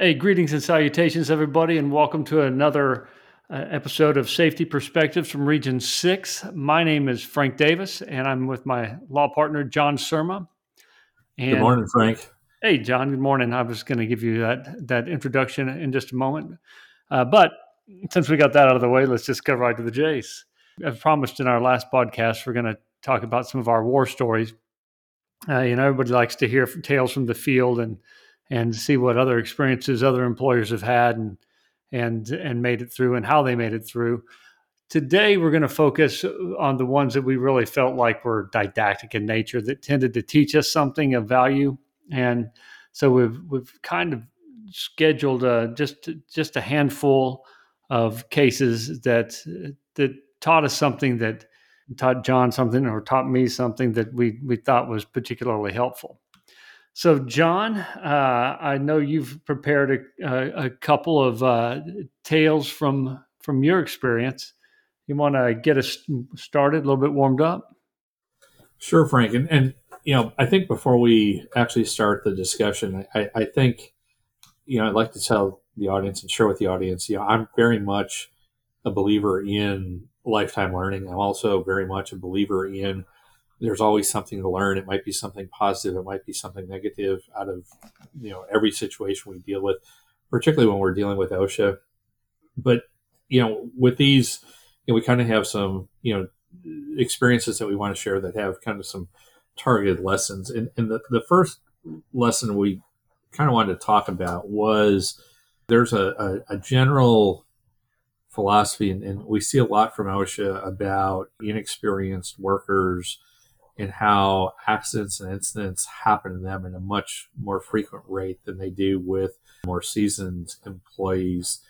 Hey, greetings and salutations, everybody, and welcome to another uh, episode of Safety Perspectives from Region 6. My name is Frank Davis, and I'm with my law partner, John Surma. And, good morning, Frank. Hey, John, good morning. I was going to give you that, that introduction in just a moment. Uh, but since we got that out of the way, let's just go right to the chase. As promised in our last podcast, we're going to talk about some of our war stories. Uh, you know, everybody likes to hear tales from the field and and see what other experiences other employers have had and and and made it through and how they made it through. Today we're going to focus on the ones that we really felt like were didactic in nature that tended to teach us something of value and so we've we've kind of scheduled uh, just just a handful of cases that that taught us something that taught John something or taught me something that we we thought was particularly helpful. So, John, uh, I know you've prepared a, a couple of uh, tales from from your experience. You want to get us started, a little bit warmed up? Sure, Frank. And, and you know, I think before we actually start the discussion, I, I think you know I'd like to tell the audience and share with the audience. You know, I'm very much a believer in lifetime learning. I'm also very much a believer in there's always something to learn. It might be something positive. It might be something negative out of you know every situation we deal with, particularly when we're dealing with OSHA. But you know, with these, you know, we kind of have some you know experiences that we want to share that have kind of some targeted lessons. And, and the, the first lesson we kind of wanted to talk about was there's a, a, a general philosophy, and, and, we see a lot from OSHA about inexperienced workers and how accidents and incidents happen to them in a much more frequent rate than they do with more seasoned employees.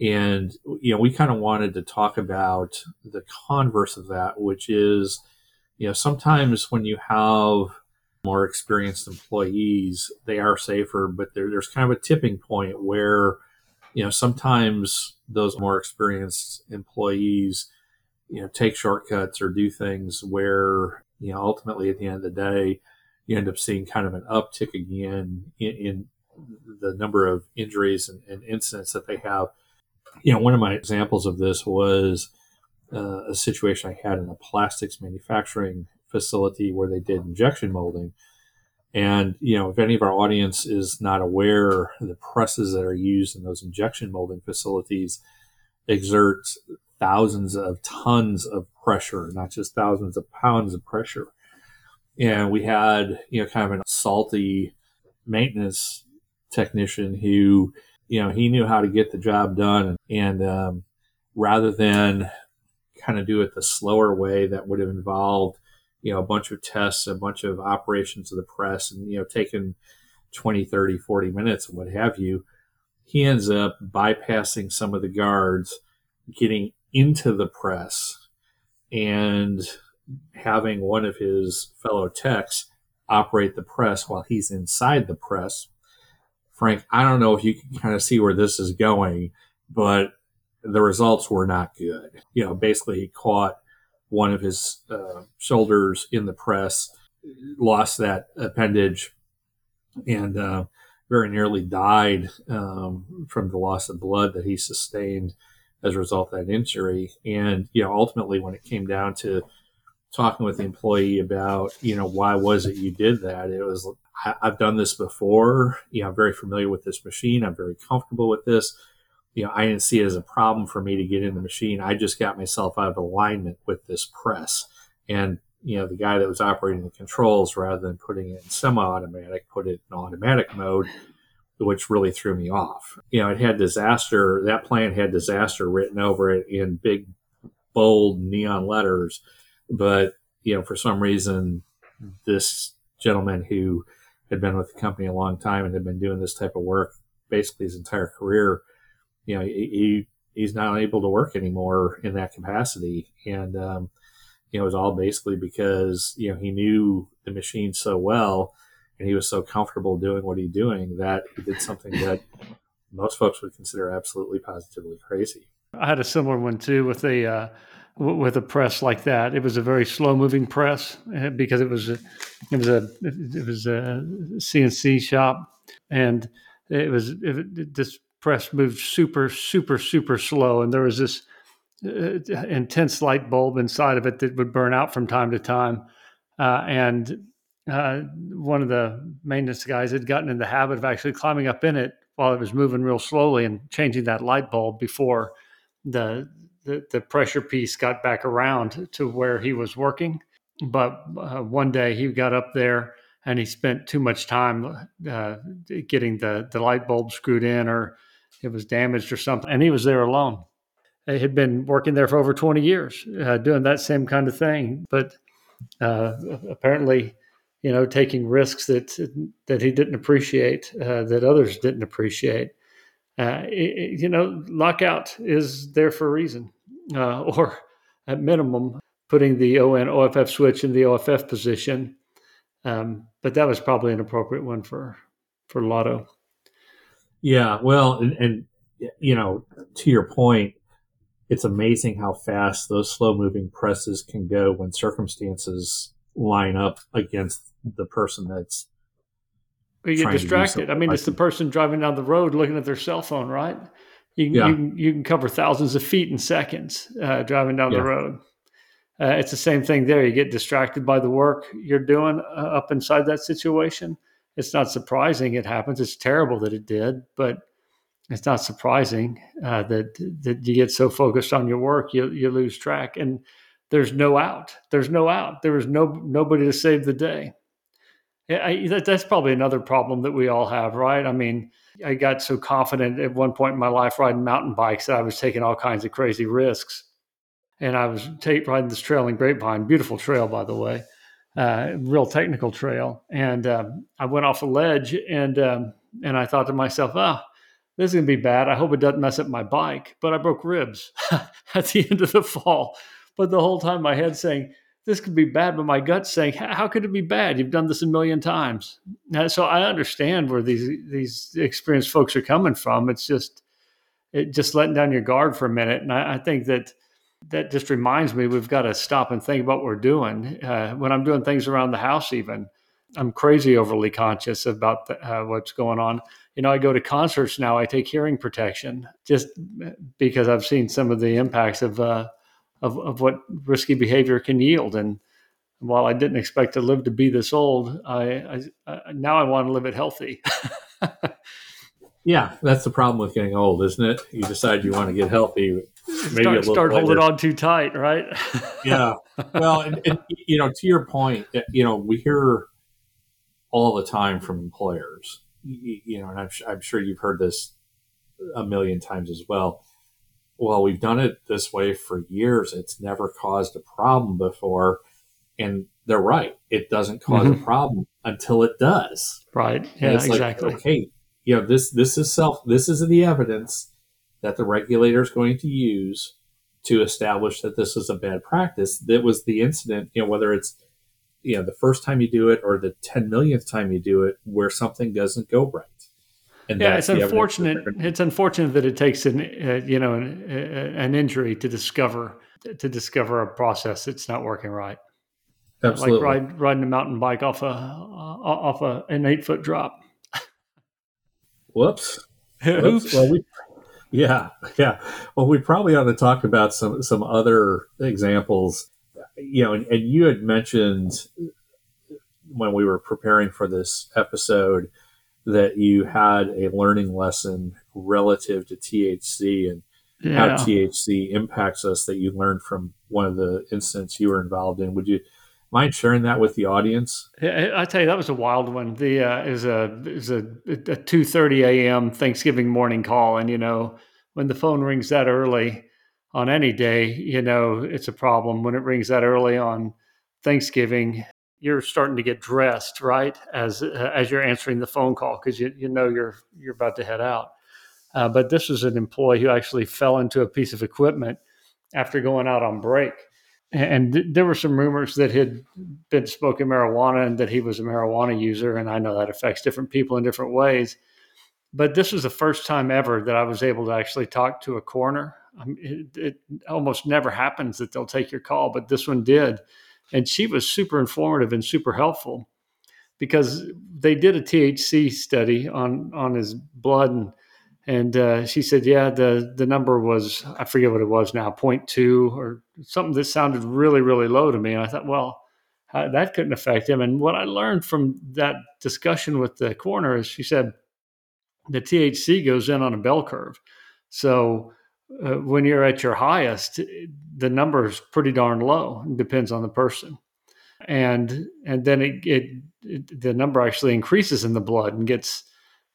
And, you know, we kind of wanted to talk about the converse of that, which is, you know, sometimes when you have more experienced employees, they are safer, but there, there's kind of a tipping point where, you know, sometimes those more experienced employees, you know, take shortcuts or do things where you know, ultimately at the end of the day, you end up seeing kind of an uptick again in, in the number of injuries and, and, incidents that they have. You know, one of my examples of this was uh, a situation I had in a plastics manufacturing facility where they did injection molding. And, you know, if any of our audience is not aware, the presses that are used in those injection molding facilities exert thousands of tons of pressure, not just thousands of pounds of pressure. And we had, you know, kind of a salty maintenance technician who, you know, he knew how to get the job done. And um, rather than kind of do it the slower way that would have involved, you know, a bunch of tests, a bunch of operations of the press, and, you know, taking 20, 30, 40 minutes what have you, he ends up bypassing some of the guards, getting into the press and having one of his fellow techs operate the press while he's inside the press. Frank, I don't know if you can kind of see where this is going, but the results were not good. You know, basically, he caught one of his uh, shoulders in the press, lost that appendage, and uh, very nearly died um, from the loss of blood that he sustained as a result of that injury. And, you know, ultimately when it came down to talking with the employee about, you know, why was it you did that? It was, I've done this before. You know, I'm very familiar with this machine. I'm very comfortable with this. You know, I didn't see it as a problem for me to get in the machine. I just got myself out of alignment with this press. And, you know, the guy that was operating the controls, rather than putting it in semi automatic, put it in automatic mode which really threw me off. You know, it had disaster, that plant had disaster written over it in big, bold neon letters. But, you know, for some reason, this gentleman who had been with the company a long time and had been doing this type of work basically his entire career, you know, he, he's not able to work anymore in that capacity. And, um, you know, it was all basically because, you know, he knew the machine so well and he was so comfortable doing what he's doing that he did something that most folks would consider absolutely positively crazy. I had a similar one too with a uh, with a press like that. It was a very slow moving press eh, because it was a, it was a it was a CNC shop and it was it, this press moved super super super slow and there was this uh, intense light bulb inside of it that would burn out from time to time uh, and uh, one of the maintenance guys had gotten in the habit of actually climbing up in it while it was moving real slowly and changing that light bulb before the the, the pressure piece got back around to where he was working. But uh, one day he got up there and he spent too much time uh, getting the, the light bulb screwed in or it was damaged or something. And he was there alone. He had been working there for over 20 years uh, doing that same kind of thing. But uh, apparently, you know, taking risks that that he didn't appreciate, uh, that others didn't appreciate. Uh, it, you know, lockout is there for a reason, uh, or at minimum, putting the ON OFF switch in the OFF position. Um, but that was probably an appropriate one for for LOTO. Yeah, well, and, and you know, to your point, it's amazing how fast those slow moving presses can go when circumstances line up against the person that's you get distracted. I mean, it's the person driving down the road looking at their cell phone, right? You, yeah. you, can, you can cover thousands of feet in seconds uh, driving down yeah. the road. Uh, it's the same thing there. You get distracted by the work you're doing uh, up inside that situation. It's not surprising it happens. It's terrible that it did, but it's not surprising uh, that that you get so focused on your work you you lose track. And there's no out. There's no out. There was no nobody to save the day. I, that, that's probably another problem that we all have, right? I mean, I got so confident at one point in my life riding mountain bikes that I was taking all kinds of crazy risks. And I was take, riding this trail in Grapevine, beautiful trail, by the way, uh, real technical trail. And um, I went off a ledge and um, and I thought to myself, oh, this is going to be bad. I hope it doesn't mess up my bike. But I broke ribs at the end of the fall. But the whole time my head saying, this could be bad, but my gut's saying, how could it be bad? You've done this a million times. so I understand where these these experienced folks are coming from. It's just it just letting down your guard for a minute, and I, I think that that just reminds me we've got to stop and think about what we're doing. Uh, when I'm doing things around the house, even I'm crazy overly conscious about the, uh, what's going on. You know, I go to concerts now. I take hearing protection just because I've seen some of the impacts of. Uh, of, of what risky behavior can yield. And while I didn't expect to live to be this old, I, I, I now I want to live it healthy. yeah, that's the problem with getting old, isn't it? You decide you want to get healthy. Maybe start, start holding on too tight, right? yeah. Well, and, and, you know, to your point, you know, we hear all the time from employers, you, you know, and I'm, I'm sure you've heard this a million times as well well, we've done it this way for years. It's never caused a problem before. And they're right. It doesn't because mm-hmm. a problem until it does. Right. Yeah, exactly. Like, okay, you know, this this is self this is the evidence that the regulator is going to use to establish that this is a bad practice. That was the incident, you know, whether it's you know the first time you do it or the 10 millionth time you do it where something doesn't go right and yeah, it's unfortunate. It's unfortunate that it takes an uh, you know an, uh, an, injury to discover to discover a process that's not working right. Absolutely, like ride, riding a mountain bike off a off a, an eight foot drop. Whoops. Oops. Well, we, yeah, yeah. Well, we probably ought to talk about some some other examples. You know, and, and you had mentioned when we were preparing for this episode that you had a learning lesson relative to THC and yeah. how THC impacts us that you learned from one of the incidents you were involved in. Would you mind sharing that with the audience? I tell you, that was a wild one. The uh, is a is a, a two thirty a.m. Thanksgiving morning call, and you know when the phone rings that early on any day, you know it's a problem. When it rings that early on Thanksgiving, you're starting to get dressed right as uh, as you're answering the phone call because you, you know you're you're about to head out Uh, but this was an employee who actually fell into a piece of equipment after going out on break. And th- there were some rumors that he'd been smoking marijuana and that he was a marijuana user. And I know that affects different people in different ways. But this was the first time ever that I was able to actually talk to a coroner. I mean, it, it almost never happens that they'll take your call, but this one did. And she was super informative and super helpful because they did a THC study on on his blood and and uh, she said, yeah, the the number was I forget what it was now, 0.2 or something that sounded really really low to me. And I thought, well, that couldn't affect him. And what I learned from that discussion with the coroner is she said the THC goes in on a bell curve. So uh, when you're at your highest, the number is pretty darn low. It depends on the person. And and then it, it, it, the number actually increases in the blood and gets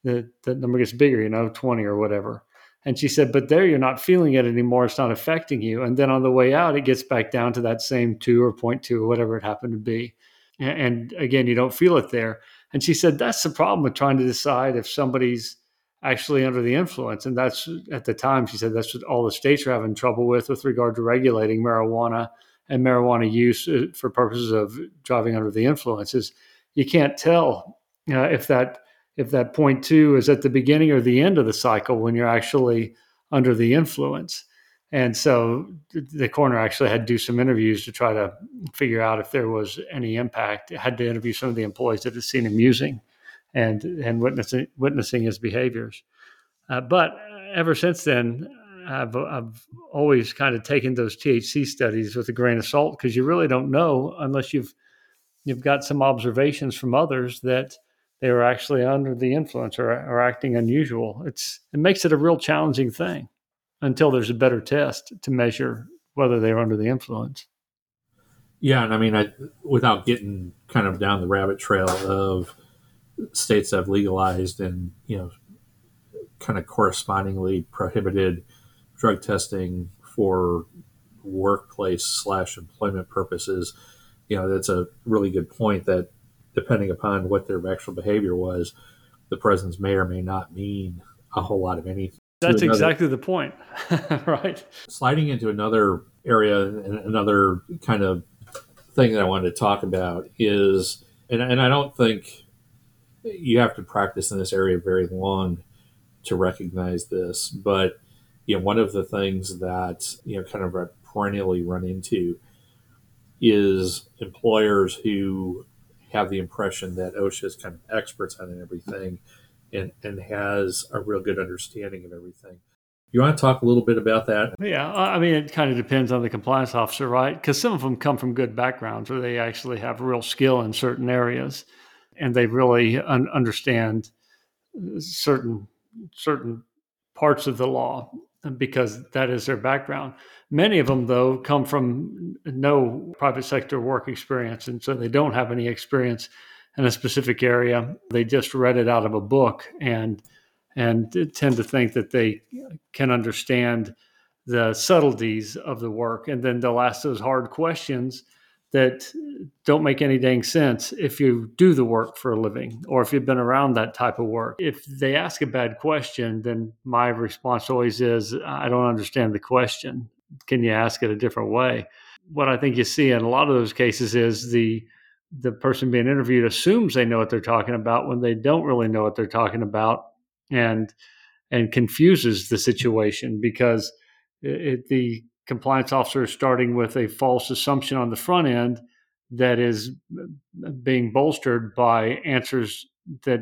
the the number gets bigger you know 20 or whatever. And she said but there you're not feeling it anymore. It's not affecting you. And then on the way out it gets back down to that same 2 or 0.2 or whatever it happened to be. And again you don't feel it there. And she said that's the problem with trying to decide if somebody's actually under the influence and that's at the time she said that's what all the states are having trouble with with regard to regulating marijuana and marijuana use uh, for purposes of driving under the influence is you can't tell uh, if that if that point two is at the beginning or the end of the cycle when you're actually under the influence. And so the coroner actually had to do some interviews to try to figure out if there was any impact. It had to interview some of the employees that had seen him using and and witnessing witnessing his behaviors. Uh, but ever since then, I've I've always kind of taken those THC studies with a grain of salt because you really don't know unless you've you've got some observations from others that they were actually under the influence or, or acting unusual. It's it makes it a real challenging thing until there's a better test to measure whether they're under the influence. Yeah, and I mean, I, without getting kind of down the rabbit trail of states that have legalized and you know kind of correspondingly prohibited drug testing for workplace slash employment purposes, you know, that's a really good point that depending upon what their actual behavior was, the presence may or may not mean a whole lot of anything. That's exactly the point, right? Sliding into another area and another kind of thing that I wanted to talk about is, and, and I don't think you have to practice in this area very long to recognize this, but you know, one of the things that, you know, kind of perennially run into is employers who have the impression that OSHA is kind of experts on everything and, and has a real good understanding of everything. You want to talk a little bit about that? Yeah, I mean, it kind of depends on the compliance officer, right? Because some of them come from good backgrounds where they actually have real skill in certain areas, and they really un- understand certain certain parts of the law because that is their background. Many of them, though, come from no private sector work experience, and so they don't have any experience in a specific area. They just read it out of a book and and tend to think that they can understand the subtleties of the work, and then they'll ask those hard questions that don't make any dang sense if you do the work for a living or if you've been around that type of work. If they ask a bad question, then my response always is, I don't understand the question. Can you ask it a different way? What I think you see in a lot of those cases is the the person being interviewed assumes they know what they're talking about when they don't really know what they're talking about and and confuses the situation because it, the compliance officer is starting with a false assumption on the front end that is being bolstered by answers that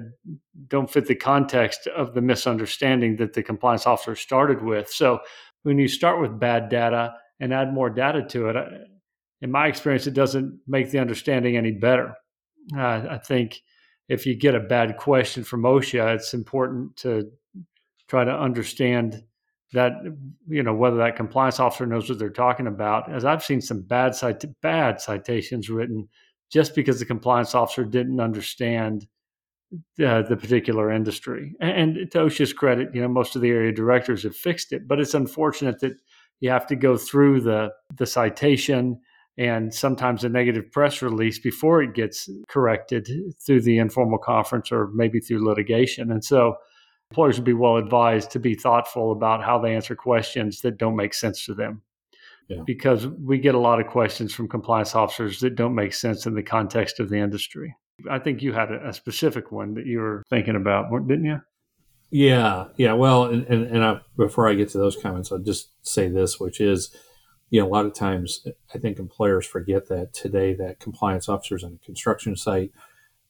don't fit the context of the misunderstanding that the compliance officer started with. So when you start with bad data and add more data to it, in my experience, it doesn't make the understanding any better. Uh, I think if you get a bad question from OSHA, it's important to try to understand that you know whether that compliance officer knows what they're talking about. As i've seen some bad bad citations written just because the compliance officer didn't understand the, the particular industry. And, and to osha's credit you know most of the area directors have fixed it but it's unfortunate that you have to go through the the citation and sometimes a negative press release before it gets corrected through the informal conference or maybe through litigation. And so employers would be well advised to be thoughtful about how they answer questions that don't make sense to them. Yeah. Because we get a lot of questions from compliance officers that don't make sense in the context of the industry. I think you had a, specific one that you were thinking about, didn't you? Yeah, yeah. Well, and and, and I, before I get to those comments, I'll just say this, which is, you know, a lot of times I think employers forget that today that compliance officers on a construction site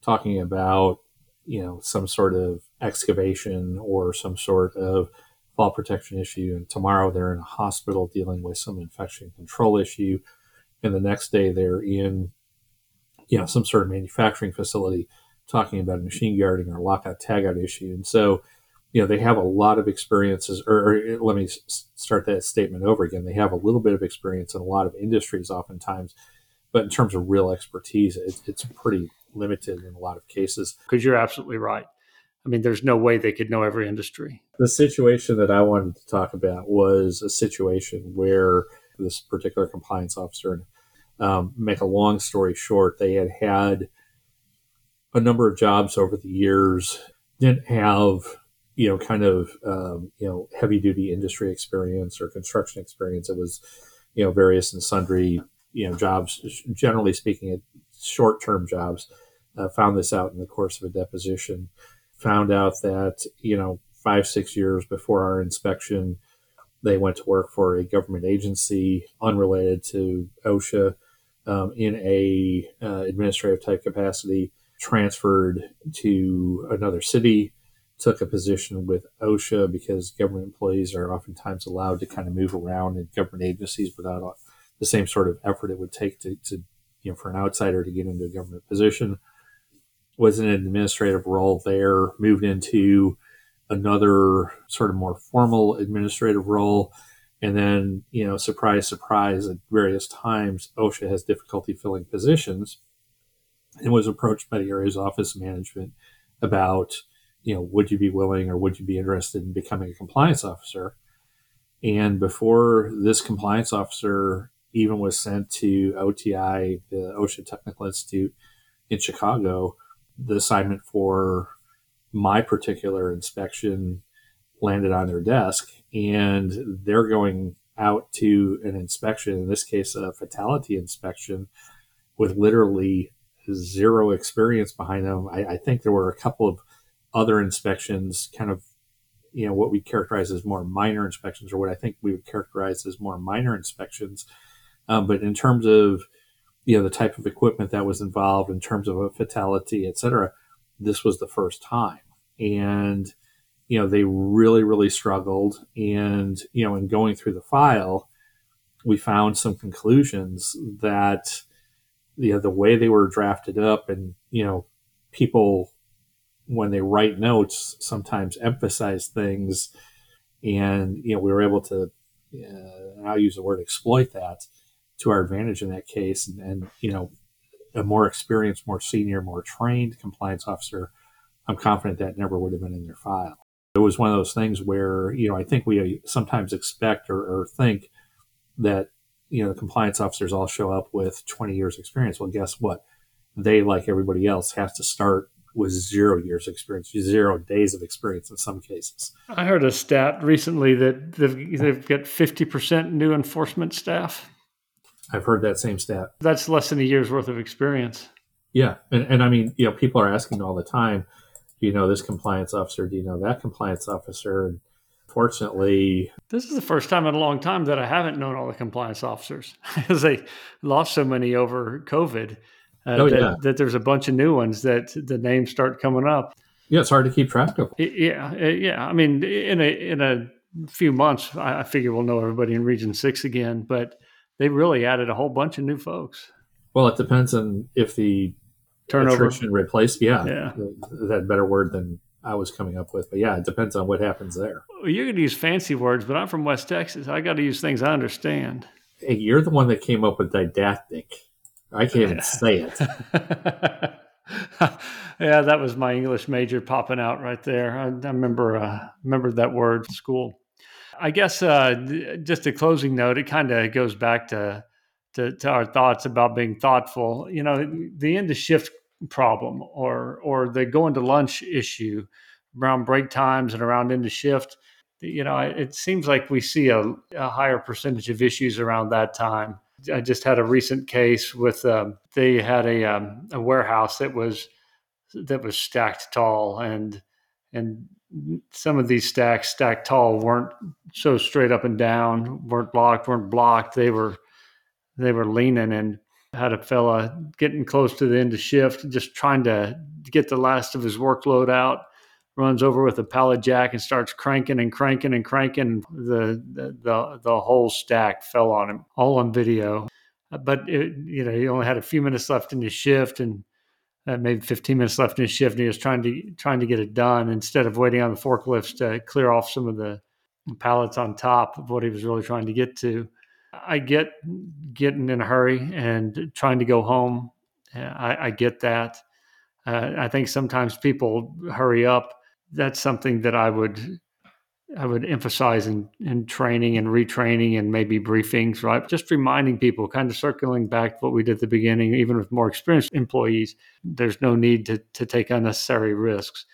talking about, you know, some sort of excavation or some sort of fall protection issue, and tomorrow they're in a hospital dealing with some infection control issue, and the next day they're in, you know, some sort of manufacturing facility talking about a machine guarding or lockout tagout issue, and so you know they have a lot of experiences or, or, let me start that statement over again. They have a little bit of experience in a lot of industries oftentimes but in terms of real expertise it, it's pretty limited in a lot of cases. Because you're absolutely right I mean, there's no way they could know every industry. The situation that I wanted to talk about was a situation where this particular compliance officer, um, make a long story short, they had had a number of jobs over the years, didn't have you know kind of um, you know heavy duty industry experience or construction experience. It was you know various and sundry you know jobs, generally speaking, short term jobs. Uh, found this out in the course of a deposition found out that, you know, five, six years before our inspection, they went to work for a government agency unrelated to OSHA um, in a uh, administrative type capacity, transferred to another city, took a position with OSHA because government employees are oftentimes allowed to kind of move around in government agencies without the same sort of effort it would take to, to you know, for an outsider to get into a government position was in an administrative role there, moved into another sort of more formal administrative role. And then, you know, surprise, surprise, at various times, OSHA has difficulty filling positions and was approached by the area's office management about, you know, would you be willing or would you be interested in becoming a compliance officer? And before this compliance officer even was sent to OTI, the OSHA Technical Institute in Chicago, the assignment for my particular inspection landed on their desk and they're going out to an inspection in this case a fatality inspection with literally zero experience behind them. I, I, think there were a couple of other inspections kind of you know what we characterize as more minor inspections or what i think we would characterize as more minor inspections. Um, but in terms of you know the type of equipment that was involved in terms of a fatality, et cetera. This was the first time, and you know they really really struggled. And you know, in going through the file, we found some conclusions that you know the way they were drafted up, and you know, people when they write notes sometimes emphasize things, and you know we were able to. Uh, I'll use the word exploit that to our advantage in that case. And, and, you know, a more experienced, more senior, more trained compliance officer, I'm confident that never would have been in their file. It was one of those things where, you know, I think we uh, sometimes expect or, or think that, you know, compliance officers all show up with 20 years experience. Well, guess what? They, like everybody else, has to start with zero years experience, zero days of experience in some cases. I heard a stat recently that they've, they've got 50% new enforcement staff. I've heard that same stat. That's less than a year's worth of experience. Yeah, and, and I mean, you know, people are asking all the time, do you know this compliance officer? Do you know that compliance officer? And fortunately, this is the first time in a long time that I haven't known all the compliance officers because they lost so many over COVID. Uh, oh, that, yeah. that there's a bunch of new ones that the names start coming up. Yeah, it's hard to keep track of. Yeah, yeah. I mean, in a in a few months, I figure we'll know everybody in Region Six again. But they really added a whole bunch of new folks. Well, it depends on if the turnover attrition replace. Yeah, yeah, that better word than I was coming up with. But yeah, it depends on what happens there. Well, you're going to use fancy words, but I'm from West Texas. I got to use things I understand. Hey, you're the one that came up with didactic. I can't even say it. yeah, that was my English major popping out right there. I, I remember uh, remember that word school. I guess uh, just a closing note, it kind of goes back to, to, to our thoughts about being thoughtful. You know, the end of shift problem or or the going to lunch issue around break times and around into shift, you know, it seems like we see a, a higher percentage of issues around that time. I just had a recent case with um, they had a um, a warehouse that was that was stacked tall and and some of these stacks stacked tall weren't so straight up and down, weren't blocked, weren't blocked. They were they were leaning and had a fella getting close to the end of shift, just trying to get the last of his workload out. Runs over with a pallet jack and starts cranking and cranking and cranking. The the the, the whole stack fell on him, all on video. But it, you know, he only had a few minutes left in his shift, and uh, maybe 15 minutes left in his shift, and he was trying to trying to get it done instead of waiting on the forklifts to clear off some of the pallets on top of what he was really trying to get to. I get getting in a hurry and trying to go home. I, I get that. Uh, I think sometimes people hurry up. That's something that I would I would emphasize in, in training and retraining and maybe briefings, right? Just reminding people, kind of circling back to what we did at the beginning, even with more experienced employees, there's no need to, to take unnecessary risks.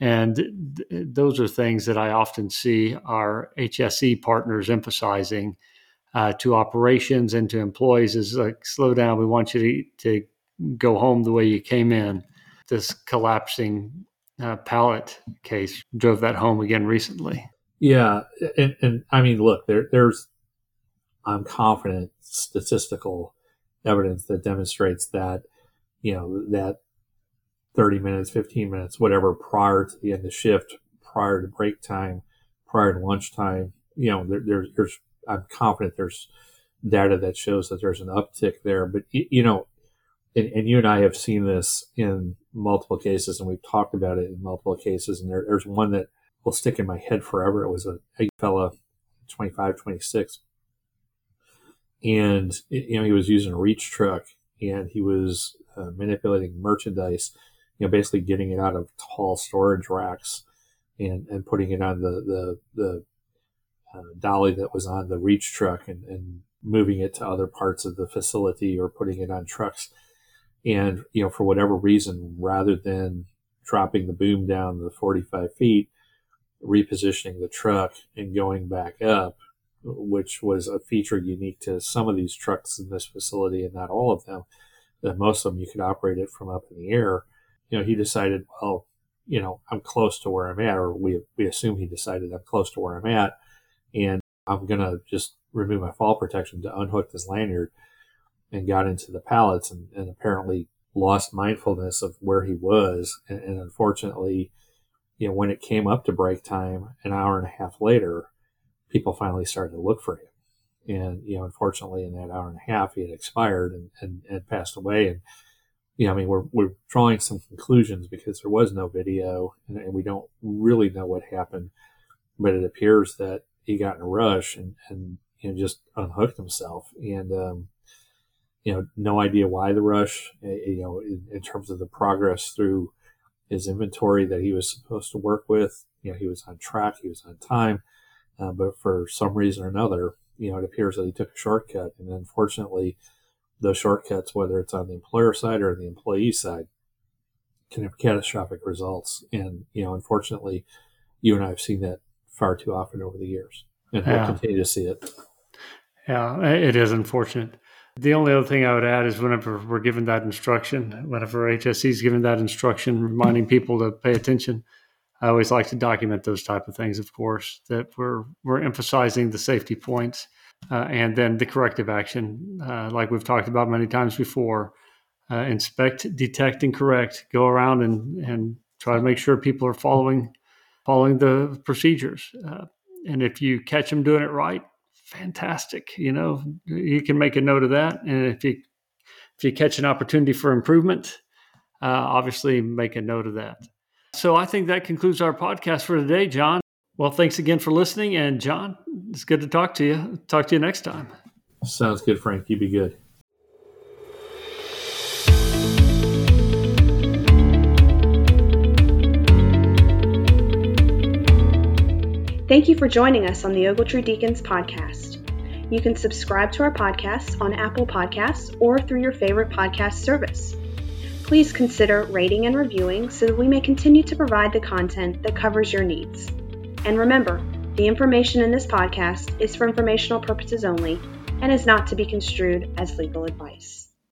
And th- those are things that I often see our HSE partners emphasizing uh, to operations and to employees is like, slow down. We want you to, to go home the way you came in. This collapsing uh, pallet case drove that home again recently. Yeah, and, and I mean, look, there, there's, I'm confident statistical evidence that demonstrates that, you know, that 30 minutes, 15 minutes, whatever, prior to the end of shift, prior to break time, prior to lunchtime, you know, there, there, there's I'm confident there's data that shows that there's an uptick there. But you know, and, and, you and I have seen this in multiple cases, and we've talked about it in multiple cases. And there, there's one that will stick in my head forever. It was a, a fella, 25, 26, and you know he was using a reach truck, and he was uh, manipulating merchandise. You know, basically getting it out of tall storage racks and, and putting it on the, the, the uh, dolly that was on the reach truck and, and moving it to other parts of the facility or putting it on trucks. And, you know, for whatever reason, rather than dropping the boom down the 45 feet, repositioning the truck and going back up, which was a feature unique to some of these trucks in this facility and not all of them. That most of them you could operate it from up in the air. You know, he decided, well, you know, I'm close to where I'm at, or we we assume he decided I'm close to where I'm at and I'm gonna just remove my fall protection to unhook this lanyard and got into the pallets and, and apparently lost mindfulness of where he was. And, and, unfortunately you know when it came up to break time an hour and a half later people finally started to look for him. And you know unfortunately in that hour and a half he had expired and, and, and passed away. And you know i mean we're, we're drawing some conclusions because there was no video and, and we don't really know what happened. But it appears that he got in a rush and, and just unhooked himself. And, um, you know, no idea why the rush, eh, eh, you know, in, in, terms of the progress through his inventory that he was supposed to work with. You know, he was on track, he was on time, uh, but for some reason or another, you know, it appears that he took a shortcut. And unfortunately, those shortcuts, whether it's on the employer side or the employee side, can have catastrophic results. And, you know, unfortunately, you and I have seen that far too often over the years, and we'll continue to see it. Yeah, it is unfortunate. The only other thing I would add is whenever we're given that instruction, whenever HSE is given that instruction, reminding people to pay attention. I always like to document those type of things, of course, that we're we're emphasizing the safety points uh, and then the corrective action, uh, like we've talked about many times before. Uh, inspect, detect, and correct. Go around and and try to make sure people are following following the procedures. Uh, and if you catch them doing it right, fantastic. You know, you can make a note of that. And if you if you catch an opportunity for improvement, uh, obviously make a note of that. So I think that concludes our podcast for today, John. Well, thanks again for listening. And John, it's good to talk to you. Talk to you next time. Sounds good, Frank. You be good. Thank you for joining us on the Ogletree Deakins podcast. You can subscribe to our podcast on Apple Podcasts or through your favorite podcast service. Please consider rating and reviewing so that we may continue to provide the content that covers your needs. And remember, the information in this podcast is for informational purposes only and is not to be construed as legal advice.